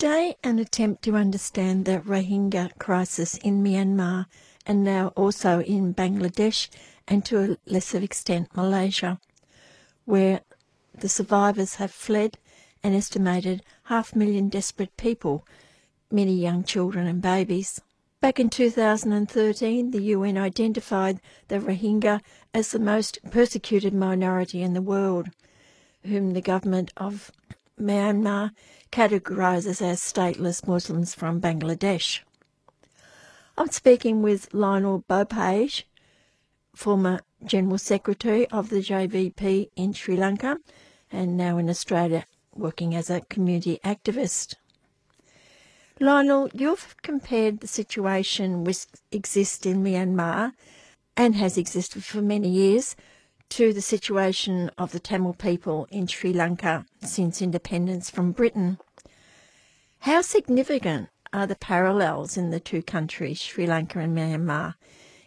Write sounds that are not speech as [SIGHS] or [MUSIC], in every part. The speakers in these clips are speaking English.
Today, an attempt to understand the Rohingya crisis in Myanmar and now also in Bangladesh and to a lesser extent Malaysia, where the survivors have fled an estimated half million desperate people, many young children and babies. Back in 2013, the UN identified the Rohingya as the most persecuted minority in the world, whom the government of Myanmar categorises as stateless Muslims from Bangladesh. I'm speaking with Lionel Bopage, former General Secretary of the JVP in Sri Lanka and now in Australia working as a community activist. Lionel, you've compared the situation which exists in Myanmar and has existed for many years to the situation of the Tamil people in Sri Lanka since independence from Britain. How significant are the parallels in the two countries, Sri Lanka and Myanmar,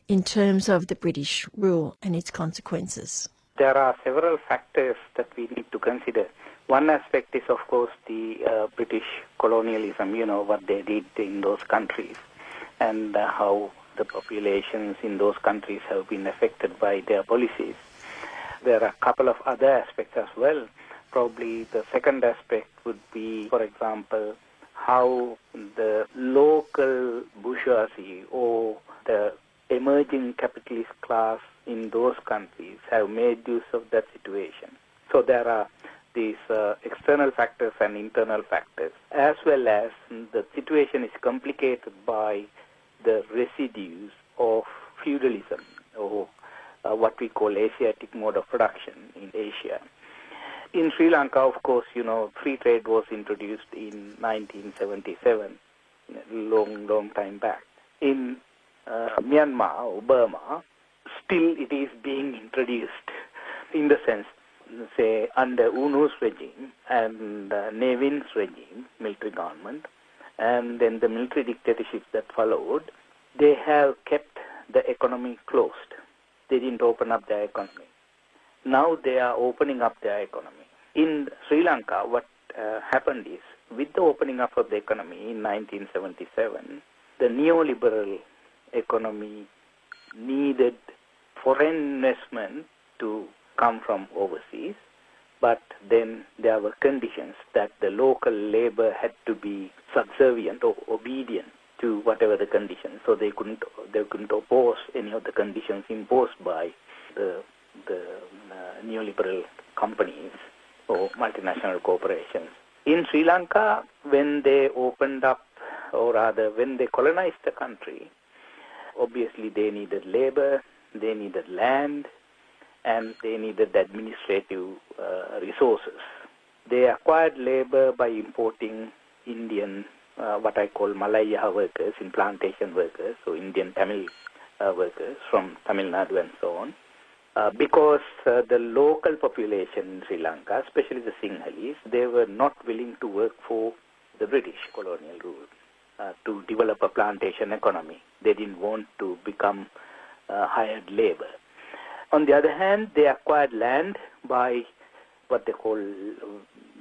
in terms of the British rule and its consequences? There are several factors that we need to consider. One aspect is, of course, the uh, British colonialism, you know, what they did in those countries and uh, how the populations in those countries have been affected by their policies. There are a couple of other aspects as well. Probably the second aspect would be, for example, how the local bourgeoisie or the emerging capitalist class in those countries have made use of that situation. So there are these uh, external factors and internal factors, as well as the situation is complicated by the residues of feudalism or uh, what we call Asiatic mode of production in Asia. In Sri Lanka, of course, you know, free trade was introduced in 1977, long, long time back. In uh, Myanmar or Burma, still it is being introduced in the sense, say, under U Nu's regime and uh, Ne Win's regime, military government, and then the military dictatorship that followed, they have kept the economy closed. They didn't open up their economy. Now they are opening up their economy. In Sri Lanka, what uh, happened is, with the opening up of the economy in 1977, the neoliberal economy needed foreign investment to come from overseas, but then there were conditions that the local labor had to be subservient or obedient to whatever the conditions. So they couldn't they couldn't oppose any of the conditions imposed by the the uh, neoliberal companies or multinational corporations. In Sri Lanka, when they opened up, or rather when they colonized the country, obviously they needed labor, they needed land, and they needed administrative uh, resources. They acquired labor by importing Indian, uh, what I call Malaya workers, in plantation workers, so Indian Tamil uh, workers from Tamil Nadu and so on. Uh, because uh, the local population in Sri Lanka, especially the Sinhalese, they were not willing to work for the British colonial rule uh, to develop a plantation economy. They didn't want to become uh, hired labor. On the other hand, they acquired land by what they call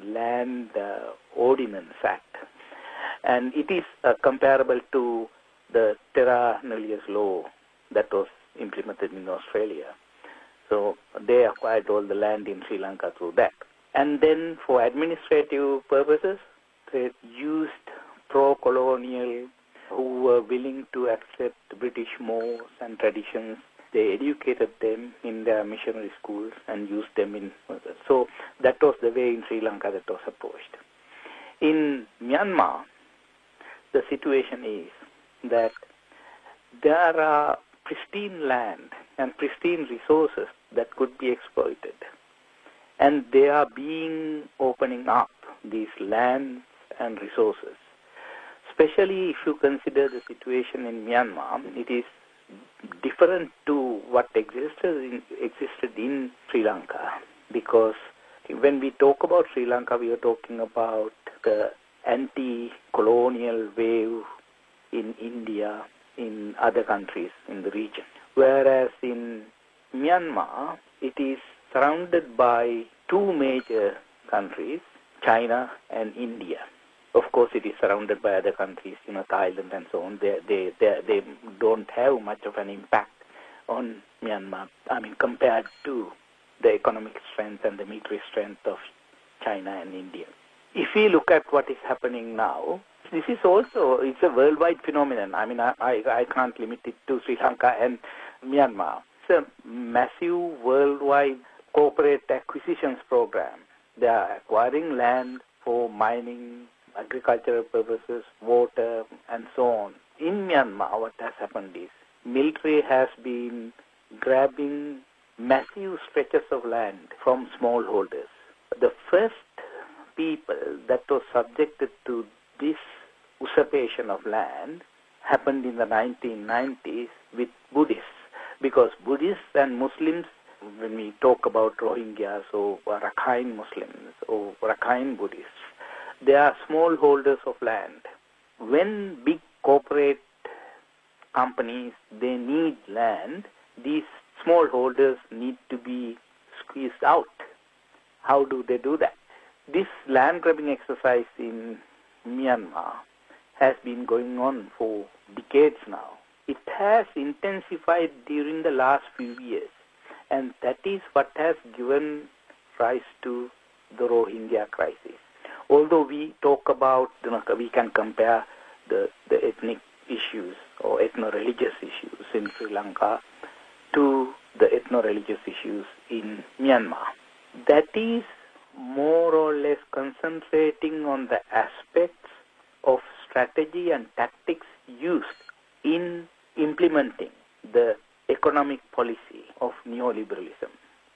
Land uh, Ordinance Act. And it is uh, comparable to the Terra Nullius law that was implemented in Australia. So they acquired all the land in Sri Lanka through that. And then for administrative purposes, they used pro-colonial who were willing to accept British mores and traditions. They educated them in their missionary schools and used them in. So that was the way in Sri Lanka that was approached. In Myanmar, the situation is that there are pristine land and pristine resources that could be exploited. And they are being opening up these lands and resources especially if you consider the situation in Myanmar, it is different to what existed in, existed in Sri Lanka because when we talk about Sri Lanka, we are talking about the anti-colonial wave in India, in other countries in the region. Whereas in Myanmar, it is surrounded by two major countries, China and India. Of course, it is surrounded by other countries, you know, Thailand and so on. They, they, they, they don't have much of an impact on Myanmar, I mean, compared to the economic strength and the military strength of China and India. If we look at what is happening now, this is also, it's a worldwide phenomenon. I mean, I, I, I can't limit it to Sri Lanka and Myanmar. It's a massive worldwide corporate acquisitions program. They are acquiring land for mining, agricultural purposes, water, and so on. In Myanmar, what has happened is military has been grabbing massive stretches of land from smallholders. The first people uh, that were subjected to this usurpation of land happened in the 1990s with Buddhists because Buddhists and Muslims when we talk about Rohingyas or Rakhine Muslims or Rakhine Buddhists, they are small holders of land. When big corporate companies they need land, these small holders need to be squeezed out. How do they do that? This land grabbing exercise in Myanmar has been going on for decades now. It has intensified during the last few years, and that is what has given rise to the Rohingya crisis. Although we talk about, you know, we can compare the, the ethnic issues or ethno-religious issues in Sri Lanka to the ethno-religious issues in Myanmar. That is more or less concentrating on the aspects of strategy and tactics used in implementing the economic policy of neoliberalism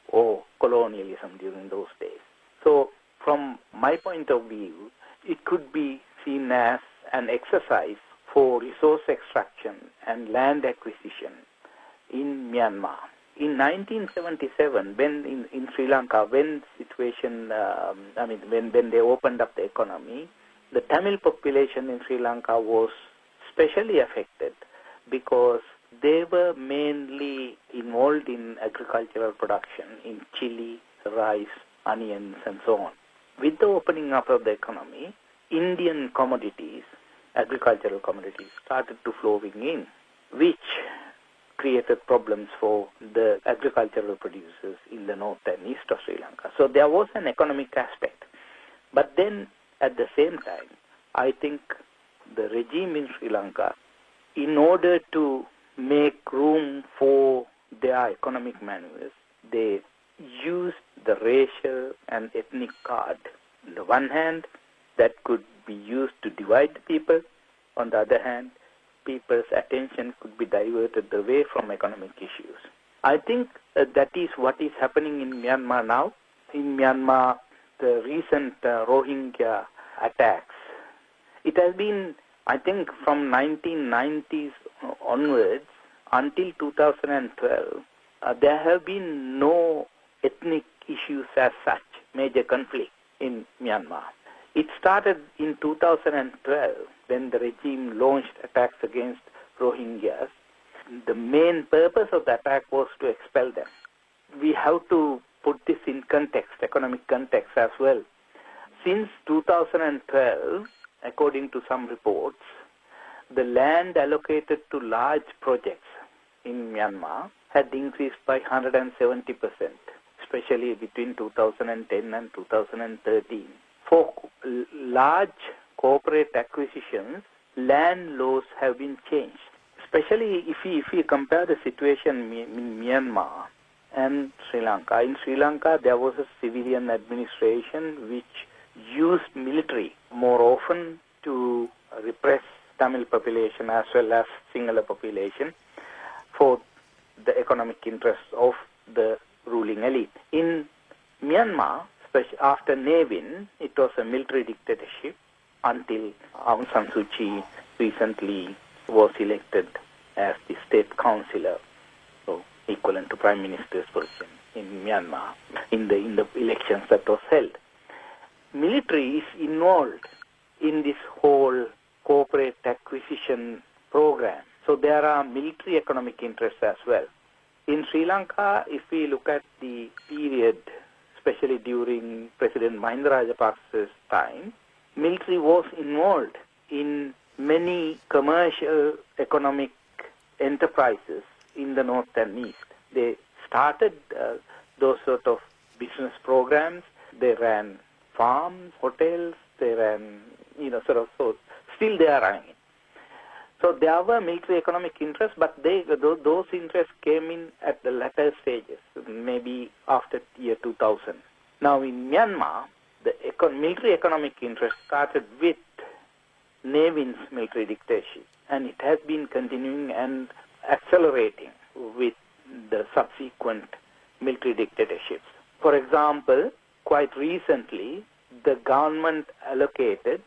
or colonialism during those days. So, from my point of view, it could be seen as an exercise for resource extraction and land acquisition in Myanmar. In 1977, when in, in Sri Lanka, when situation, um, I mean, when, when they opened up the economy, the Tamil population in Sri Lanka was specially affected because they were mainly involved in agricultural production in chili, rice, onions, and so on. With the opening up of the economy, Indian commodities agricultural commodities started to flowing in, which created problems for the agricultural producers in the north and east of Sri Lanka. So there was an economic aspect. But then at the same time, I think the regime in Sri Lanka, in order to make room for their economic maneuvers, they used the racial and ethnic card. On the one hand, that could be used to divide the people. On the other hand, people's attention could be diverted away from economic issues. I think uh, that is what is happening in Myanmar now. In Myanmar, the recent uh, Rohingya attacks, it has been, I think, from 1990s onwards until 2012, uh, there have been no ethnic issues as such, major conflict in Myanmar. It started in 2012 when the regime launched attacks against Rohingyas. The main purpose of the attack was to expel them. We have to put this in context, economic context as well. Since 2012, according to some reports, the land allocated to large projects in Myanmar had increased by 170%, especially between 2010 and 2013 for large corporate acquisitions, land laws have been changed. Especially if we, if we compare the situation in Myanmar and Sri Lanka. In Sri Lanka, there was a civilian administration which used military more often to repress Tamil population as well as Sinhala population for the economic interests of the ruling elite. In Myanmar, after Ne it was a military dictatorship until Aung San Suu Kyi recently was elected as the state councillor, so equivalent to prime minister's position in Myanmar in the in the elections that was held. Military is involved in this whole corporate acquisition program. So there are military economic interests as well. In Sri Lanka, if we look at the period especially during President Mahinda Rajapaksa's time, military was involved in many commercial economic enterprises in the north and east. They started uh, those sort of business programs. They ran farms, hotels. They ran, you know, sort of. So still they are running. So there were military economic interests, but they those interests came in at the latter stages, maybe after year 2000. Now in Myanmar, the econ- military economic interest started with Ne Win's military dictatorship, and it has been continuing and accelerating with the subsequent military dictatorships. For example, quite recently, the government allocated,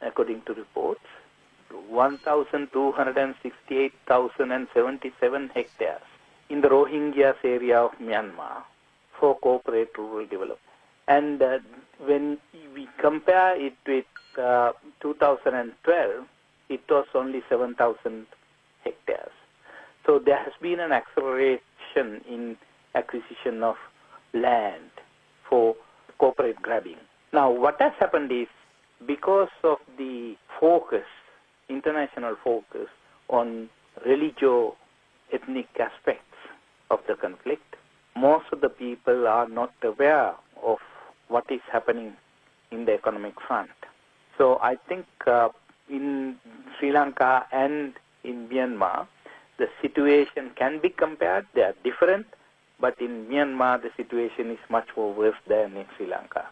according to reports, 1,268,077 hectares in the Rohingyas area of Myanmar for corporate rural development. And uh, when we compare it with uh, 2012, it was only 7,000 hectares. So there has been an acceleration in acquisition of land for corporate grabbing. Now, what has happened is because of the focus, international focus on religio-ethnic aspects of the conflict, most of the people are not aware of what is happening in the economic front. So I think uh, in Sri Lanka and in Myanmar, the situation can be compared. They are different, but in Myanmar, the situation is much more worse than in Sri Lanka.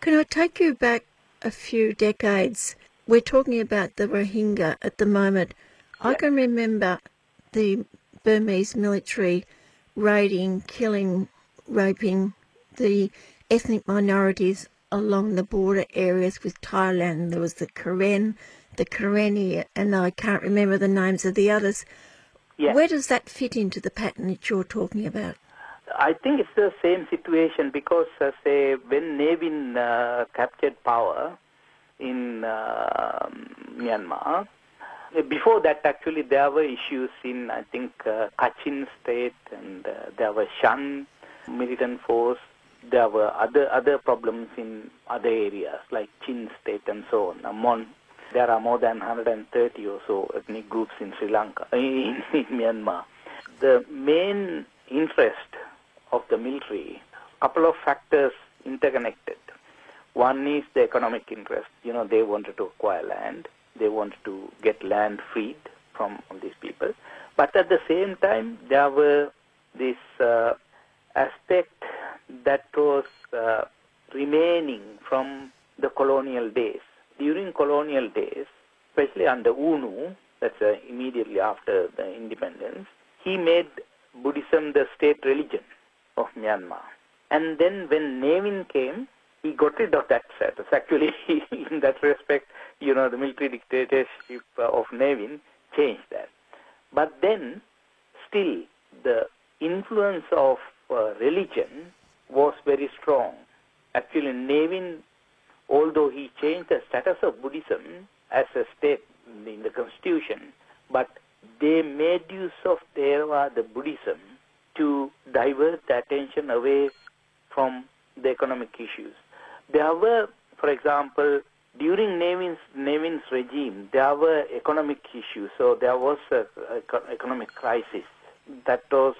Can I take you back a few decades? We're talking about the Rohingya at the moment. I can remember the Burmese military raiding, killing, raping the ethnic minorities along the border areas with Thailand. There was the Karen, the Karenni, and I can't remember the names of the others. Yes. Where does that fit into the pattern that you're talking about? I think it's the same situation because, uh, say, when Ne Win uh, captured power in uh, Myanmar, before that, actually, there were issues in, I think, uh, Kachin state, and uh, there were Shan militant force. There were other other problems in other areas like Chin state and so on. Among there are more than 130 or so ethnic groups in Sri Lanka, [LAUGHS] in, in Myanmar. The main interest of the military, couple of factors interconnected. One is the economic interest. You know, they wanted to acquire land. They wanted to get land freed from these people. But at the same time, there were this uh, aspect that was uh, remaining from the colonial days. During colonial days, especially under U Nu, that's uh, immediately after the independence, he made Buddhism the state religion of Myanmar. And then when Ne Win came, he got rid of that status. Actually, [LAUGHS] in that respect, you know, the military dictatorship of Ne Win changed that. But then, still, the influence of uh, religion was very strong. Actually, Ne Win, although he changed the status of Buddhism as a state in the constitution, but they made use of Theravada Buddhism to divert the attention away from the economic issues. There were, for example, during Ne Win's, Ne Win's regime, there were economic issues. So there was an economic crisis that was,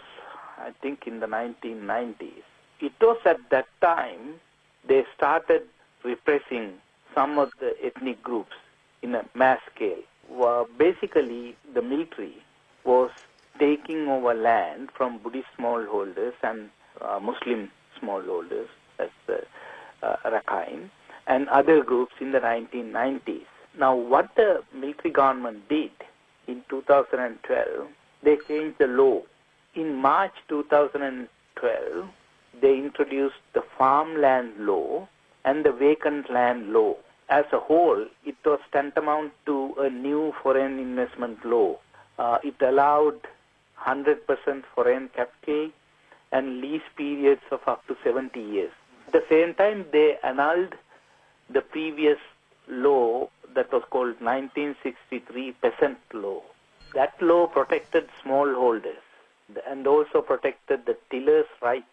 I think, in the 1990s. It was at that time they started repressing some of the ethnic groups in a mass scale. Well, basically, the military was taking over land from Buddhist smallholders and uh, Muslim smallholders, as the uh, Rakhine, and other groups in the 1990s. Now, what the military government did in 2012, they changed the law. In March 2012, they introduced the farmland law and the vacant land law. As a whole, it was tantamount to a new foreign investment law. Uh, it allowed 100% foreign capital and lease periods of up to 70 years. At the same time, they annulled the previous law that was called 1963 peasant law. That law protected smallholders and also protected the tillers' rights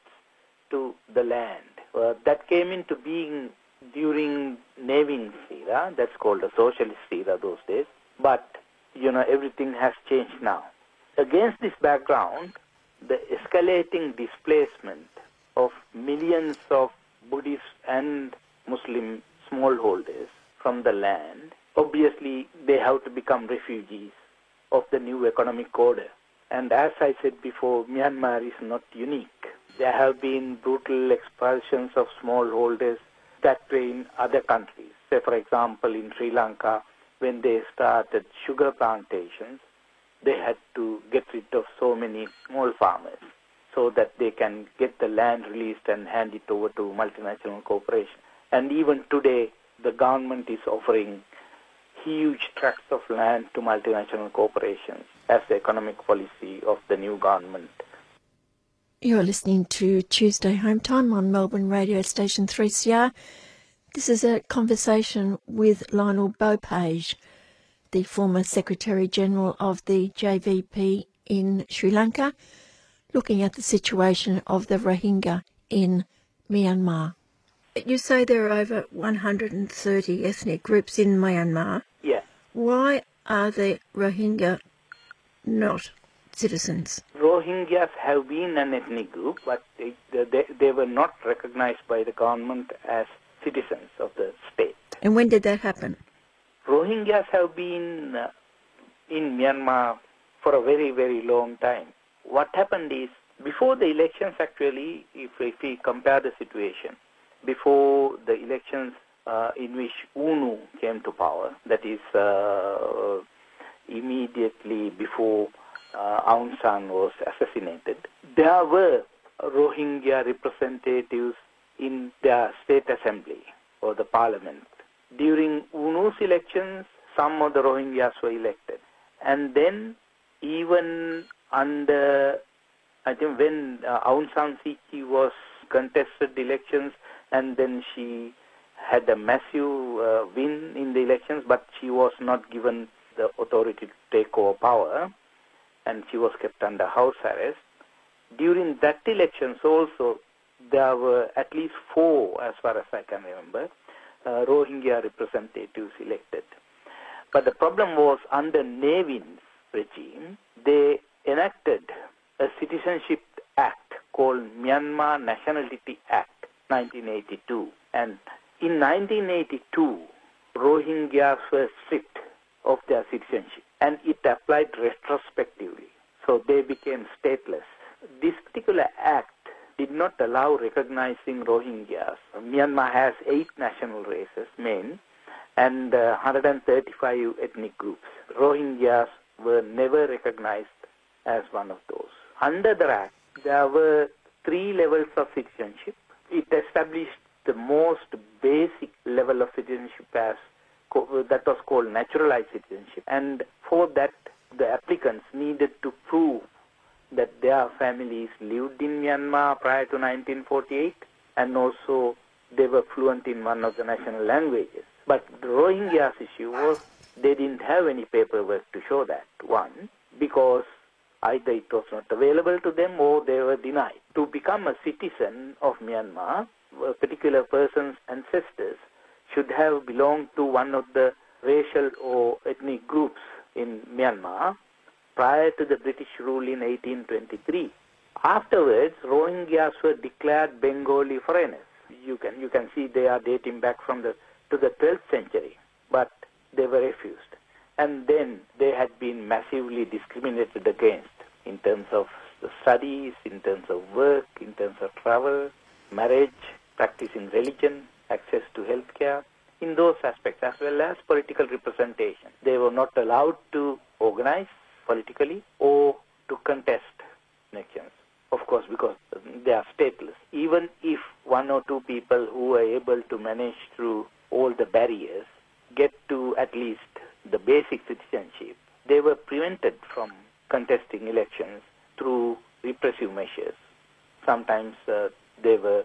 to the land. Uh, that came into being during Ne Win's phase. era. That's called the socialist era those days. But, you know, everything has changed now. Against this background, the escalating displacement of millions of Buddhist and Muslim smallholders from the land, obviously they have to become refugees of the new economic order. And as I said before, Myanmar is not unique. There have been brutal expulsions of smallholders that way in other countries. Say, for example, in Sri Lanka, when they started sugar plantations, they had to get rid of so many small farmers so that they can get the land released and hand it over to multinational corporations. And even today, the government is offering huge tracts of land to multinational corporations as the economic policy of the new government. You're listening to Tuesday Home Time on Melbourne radio station 3CR. This is a conversation with Lionel Bopage, the former Secretary General of the JVP in Sri Lanka, looking at the situation of the Rohingya in Myanmar. You say there are over 130 ethnic groups in Myanmar. Yeah. Why are the Rohingya not citizens? Rohingyas have been an ethnic group, but they, they, they were not recognized by the government as citizens of the state. And when did that happen? Rohingyas have been uh, in Myanmar for a very, very long time. What happened is, before the elections actually, if, if we compare the situation, before the elections uh, in which U Nu came to power, that is uh, immediately before uh, Aung San was assassinated, there were Rohingya representatives in their state assembly or the parliament. During U Nu's elections, some of the Rohingyas were elected. And then even under, I think when uh, Aung San Suu Kyi was contested elections and then she had a massive uh, win in the elections, but she was not given the authority to take over power and she was kept under house arrest. During that elections also, there were at least four, as far as I can remember, uh, Rohingya representatives elected. But the problem was under Ne Win's regime, they enacted a citizenship act called Myanmar Nationality Act 1982. And in 1982, Rohingyas were stripped of their citizenship and it applied retrospectively. So they became stateless. This particular act did not allow recognizing Rohingyas. Myanmar has eight national races, men, and uh, 135 ethnic groups. Rohingyas were never recognized as one of those. Under the act, there were three levels of citizenship. It established the most basic level of citizenship as that was called naturalized citizenship. And for that, the applicants needed to prove that their families lived in Myanmar prior to 1948 and also they were fluent in one of the national languages. But the Rohingyas issue was they didn't have any paperwork to show that, one, because either it was not available to them or they were denied. To become a citizen of Myanmar, a particular person's ancestors should have belonged to one of the racial or ethnic groups in Myanmar prior to the British rule in 1823. Afterwards, Rohingyas were declared Bengali foreigners. You can you can see they are dating back from the to the 12th century, but they were refused. And then they had been massively discriminated against in terms of studies, in terms of work, in terms of travel, marriage, practicing religion, access to health care, in those aspects, as well as political representation. They were not allowed to organize politically or to contest elections. Of course, because they are stateless. Even if one or two people who are able to manage through all the barriers get to at least the basic citizenship, they were prevented from contesting elections through repressive measures. Sometimes uh, they were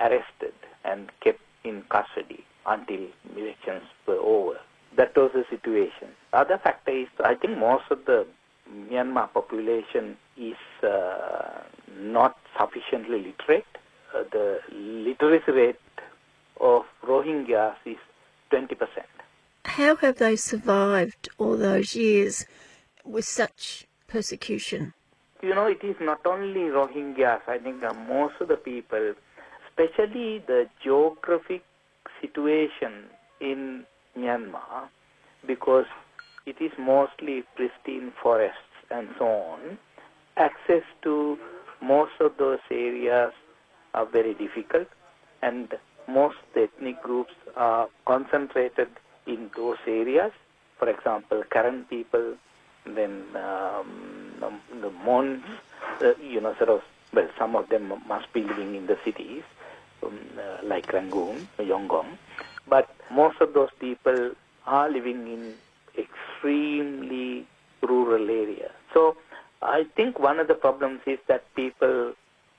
arrested and kept in custody until elections were over. That was the situation. Other factor is, I think most of the Myanmar population is uh, not sufficiently literate. Uh, the literacy rate of Rohingyas is 20%. How have they survived all those years with such persecution? You know, it is not only Rohingyas. I think uh, most of the people, especially the geographic situation in Myanmar, because it is mostly pristine forests and so on, access to most of those areas are very difficult and most ethnic groups are concentrated in those areas. For example, Karen people, then um, the Mons, uh, you know, sort of, well, some of them must be living in the cities, um, uh, like Rangoon, Yangon, but most of those people are living in extremely rural areas. So I think one of the problems is that people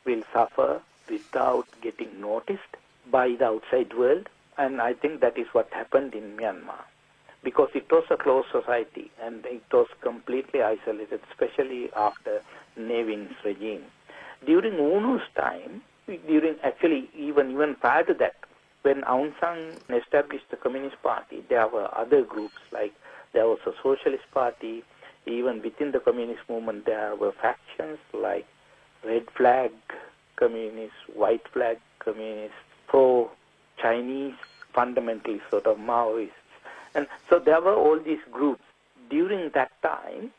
will suffer without getting noticed by the outside world, and I think that is what happened in Myanmar. Because it was a closed society and it was completely isolated, especially after Ne Win's regime. During U Nu's time, during actually even even prior to that, when Aung San established the Communist Party, there were other groups like there was a Socialist Party. Even within the Communist movement, there were factions like Red Flag Communists, White Flag Communists, pro-Chinese, fundamentally sort of Maoists. And so there were all these groups. During that time,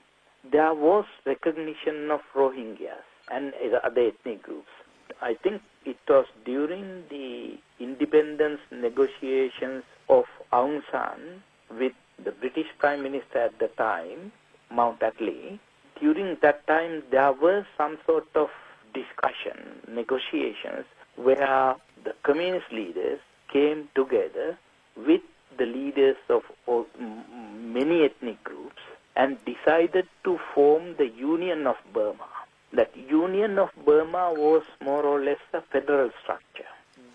there was recognition of Rohingyas and other ethnic groups. I think it was during the independence negotiations of Aung San with the British Prime Minister at the time, Mount Attlee. During that time, there was some sort of discussion, negotiations, where the communist leaders came together with the leaders of many ethnic groups and decided to form the Union of Burma. That Union of Burma was more or less a federal structure.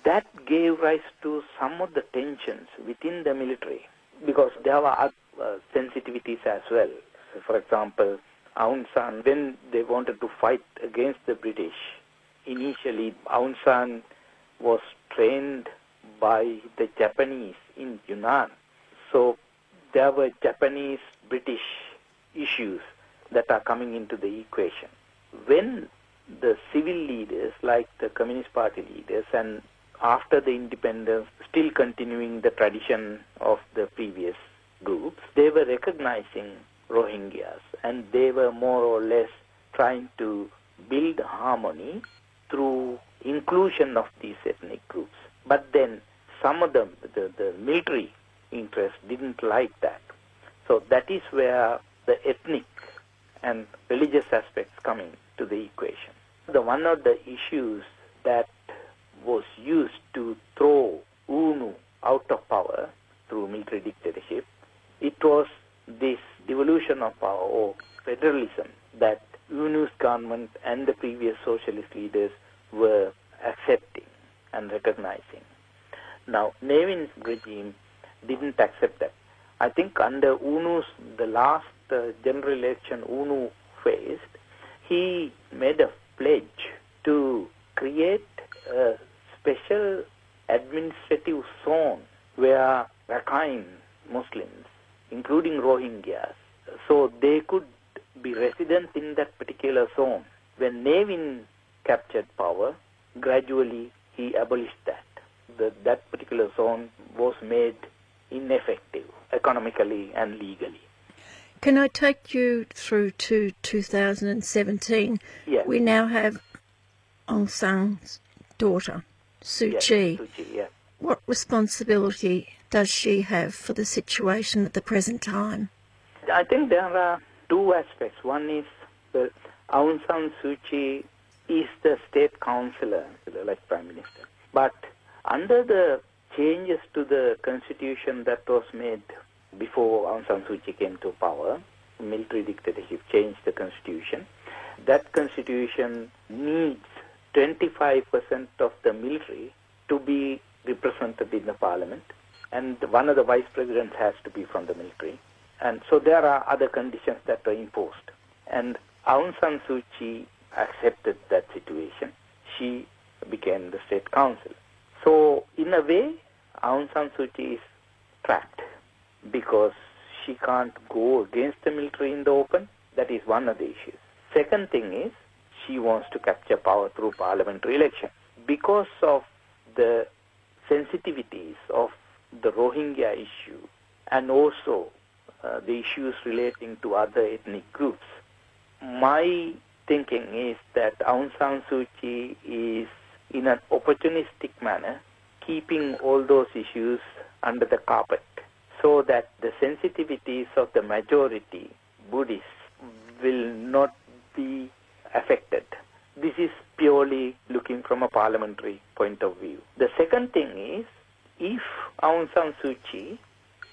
That gave rise to some of the tensions within the military because there were uh, sensitivities as well. So for example, Aung San, when they wanted to fight against the British, initially Aung San was trained by the Japanese in Yunnan. So there were Japanese British issues that are coming into the equation. When the civil leaders, like the Communist Party leaders, and after the independence, still continuing the tradition of the previous groups, they were recognizing Rohingyas and they were more or less trying to build harmony through inclusion of these. But then some of them, the, the military interest didn't like that. So that is where the ethnic and religious aspects come into the equation. The one of the issues that was used to throw U Nu out of power through military dictatorship, it was this devolution of power or federalism that U Nu's government and the previous socialist leaders were accepting and recognizing. Now, Ne Win's regime didn't accept that. I think under U Nu's, the last uh, general election U Nu faced, he made a pledge to create a special administrative zone where Rakhine Muslims, including Rohingyas, so they could be residents in that particular zone. When Ne Win captured power, gradually he abolished that. The, that particular zone was made ineffective economically and legally. Can I take you through to 2017? Yes. We now have Aung San's daughter, Suu Yes, Kyi. Suu Kyi, yes. What responsibility does she have for the situation at the present time? I think there are two aspects. One is the Aung San Suu Kyi is the state councillor, like prime minister. But under the changes to the constitution that was made before Aung San Suu Kyi came to power, military dictatorship changed the constitution. That constitution needs 25% of the military to be represented in the parliament, and one of the vice presidents has to be from the military. And so there are other conditions that were imposed. And Aung San Suu Kyi accepted that situation. She became the state council. So in a way, Aung San Suu Kyi is trapped because she can't go against the military in the open. That is one of the issues. Second thing is she wants to capture power through parliamentary election. Because of the sensitivities of the Rohingya issue and also uh, the issues relating to other ethnic groups, my thinking is that Aung San Suu Kyi is in an opportunistic manner keeping all those issues under the carpet so that the sensitivities of the majority Buddhists will not be affected. This is purely looking from a parliamentary point of view. The second thing is if Aung San Suu Kyi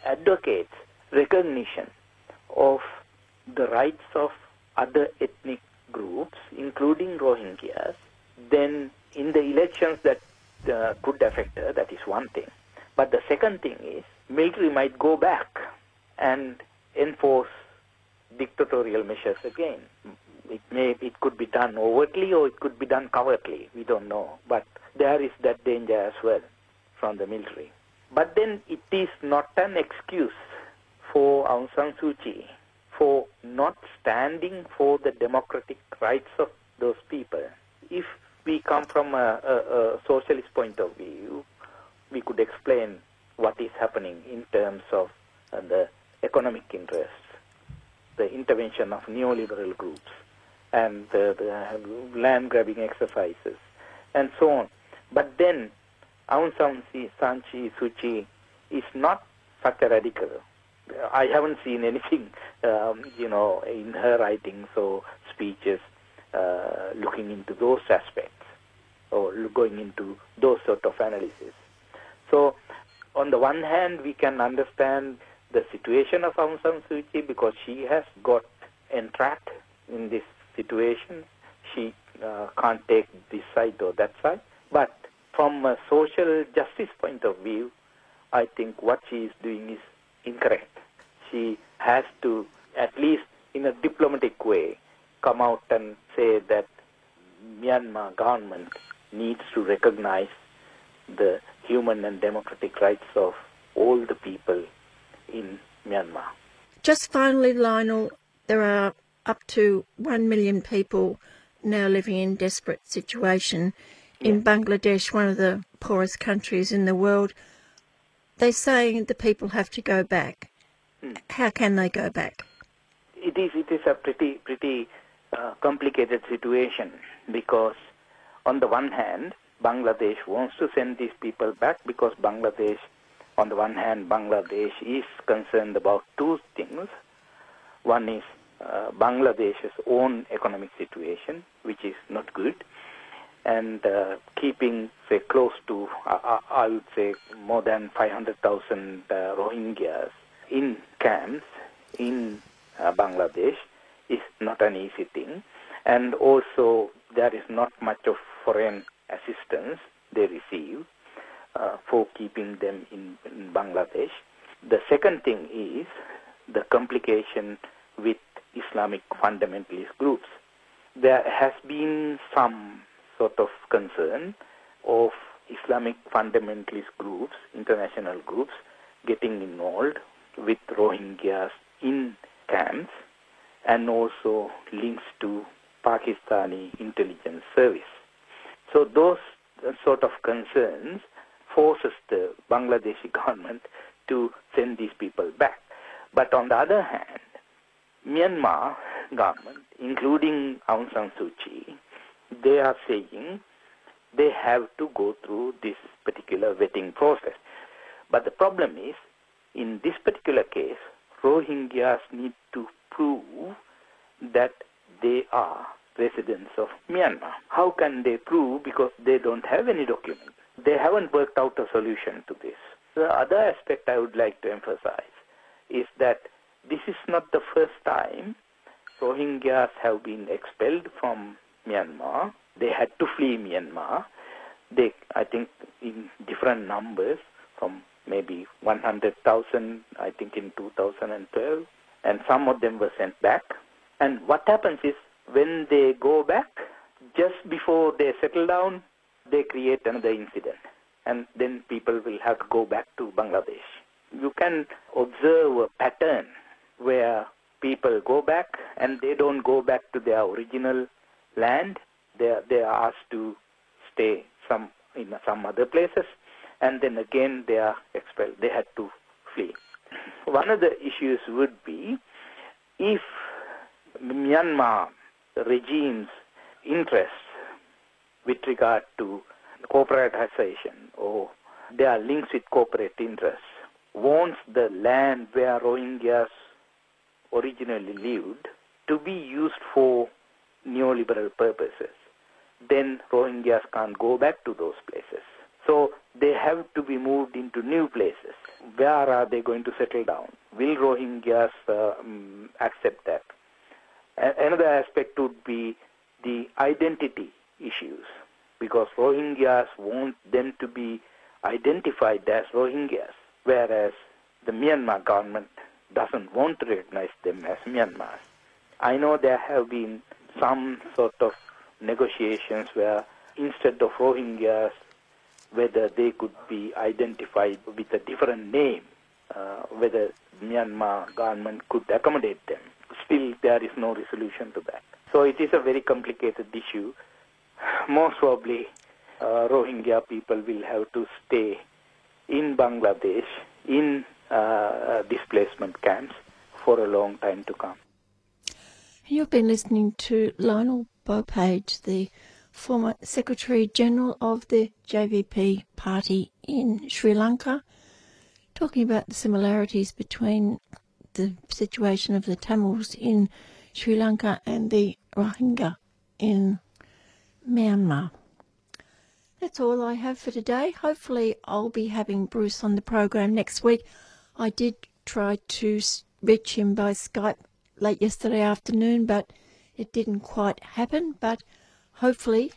advocates recognition of the rights of other ethnic groups, including Rohingyas, then in the elections that uh, could affect her, that is one thing. But the second thing is, military might go back and enforce dictatorial measures again. It may, it could be done overtly or it could be done covertly. We don't know. But there is that danger as well from the military. But then it is not an excuse for Aung San Suu Kyi for not standing for the democratic rights of those people. If we come from a, a, a socialist point of view, we could explain what is happening in terms of uh, the economic interests, the intervention of neoliberal groups, and the, the land grabbing exercises, and so on. But then Aung San Suu Kyi is not such a radical. I haven't seen anything, [LAUGHS] um, you know, in her writings or speeches uh, looking into those aspects or going into those sort of analysis. So, on the one hand, we can understand the situation of Aung San Suu Kyi because she has got entrapped in this situation. She uh, can't take this side or that side. But from a social justice point of view, I think what she is doing is incorrect. She has to, at least in a diplomatic way, come out and say that Myanmar government needs to recognize the human and democratic rights of all the people in Myanmar. Just finally, Lionel, there are up to 1 million people now living in desperate situation in Bangladesh, one of the poorest countries in the world. They're saying the people have to go back. Mm. How can they go back? It is it is a pretty pretty uh, complicated situation because on the one hand, Bangladesh wants to send these people back because Bangladesh, on the one hand, Bangladesh is concerned about two things. One is uh, Bangladesh's own economic situation, which is not good, and uh, keeping, say, close to, uh, I would say, more than 500,000 uh, Rohingyas in camps in uh, Bangladesh is not an easy thing. And also, there is not much of foreign assistance they receive uh, for keeping them in, in Bangladesh. The second thing is the complication with Islamic fundamentalist groups. There has been some sort of concern of Islamic fundamentalist groups, international groups, getting involved with Rohingyas in camps and also links to Pakistani intelligence service. So those uh, sort of concerns forces the Bangladeshi [LAUGHS] government to send these people back. But on the other hand, Myanmar government, including Aung San Suu Kyi, they are saying they have to go through this particular vetting process. But the problem is, in this particular case, Rohingyas need to prove that they are residents of Myanmar. How can they prove because they don't have any documents? They haven't worked out a solution to this. The other aspect I would like to emphasize is that this is not the first time Rohingyas have been expelled from Myanmar. They had to flee Myanmar. They, I think, in different numbers from maybe 100,000, I think, in 2012, and some of them were sent back. And what happens is when they go back, just before they settle down, they create another incident. And then people will have to go back to Bangladesh. you can observe a pattern where people go back and they don't go back to their original land. They are, they are asked to stay some in some other places, and then again they are expelled. They had to flee. One of the issues would be if Myanmar regime's interests with regard to corporatization or their links with corporate interests wants the land where Rohingyas originally lived to be used for neoliberal purposes, then Rohingyas can't go back to those places. So they have to be moved into new places. Where are they going to settle down? Will Rohingyas uh, um, accept that? Another aspect would be the identity issues, because Rohingyas want them to be identified as Rohingyas, whereas the Myanmar government doesn't want to recognize them as Myanmar. I know there have been some sort of negotiations where instead of Rohingyas, whether they could be identified with a different name, uh, whether Myanmar government could accommodate them. Still, there is no resolution to that. So it is a very complicated issue. [SIGHS] Most probably, uh, Rohingya people will have to stay in Bangladesh in uh, displacement camps for a long time to come. You've been listening to Lionel Bopage, the former Secretary General of the JVP party in Sri Lanka, talking about the similarities between the situation of the Tamils in Sri Lanka and the Rohingya in Myanmar. That's all I have for today. Hopefully, I'll be having Bruce on the program next week. I did try to reach him by Skype late yesterday afternoon, but it didn't quite happen. But hopefully,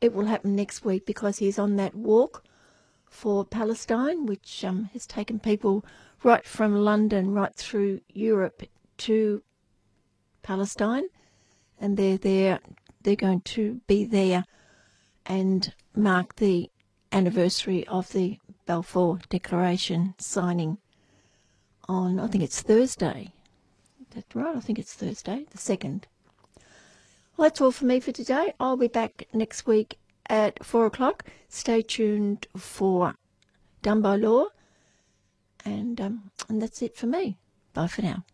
it will happen next week because he's on that walk for Palestine, which um, has taken people right from London right through Europe to Palestine, and they're there. They're going to be there and mark the anniversary of the Balfour Declaration signing on, I think it's Thursday. That's right, I think it's Thursday, the 2nd. Well, that's all for me for today. I'll be back next week at 4 o'clock. Stay tuned for Done by Law. And, um, and that's it for me. Bye for now.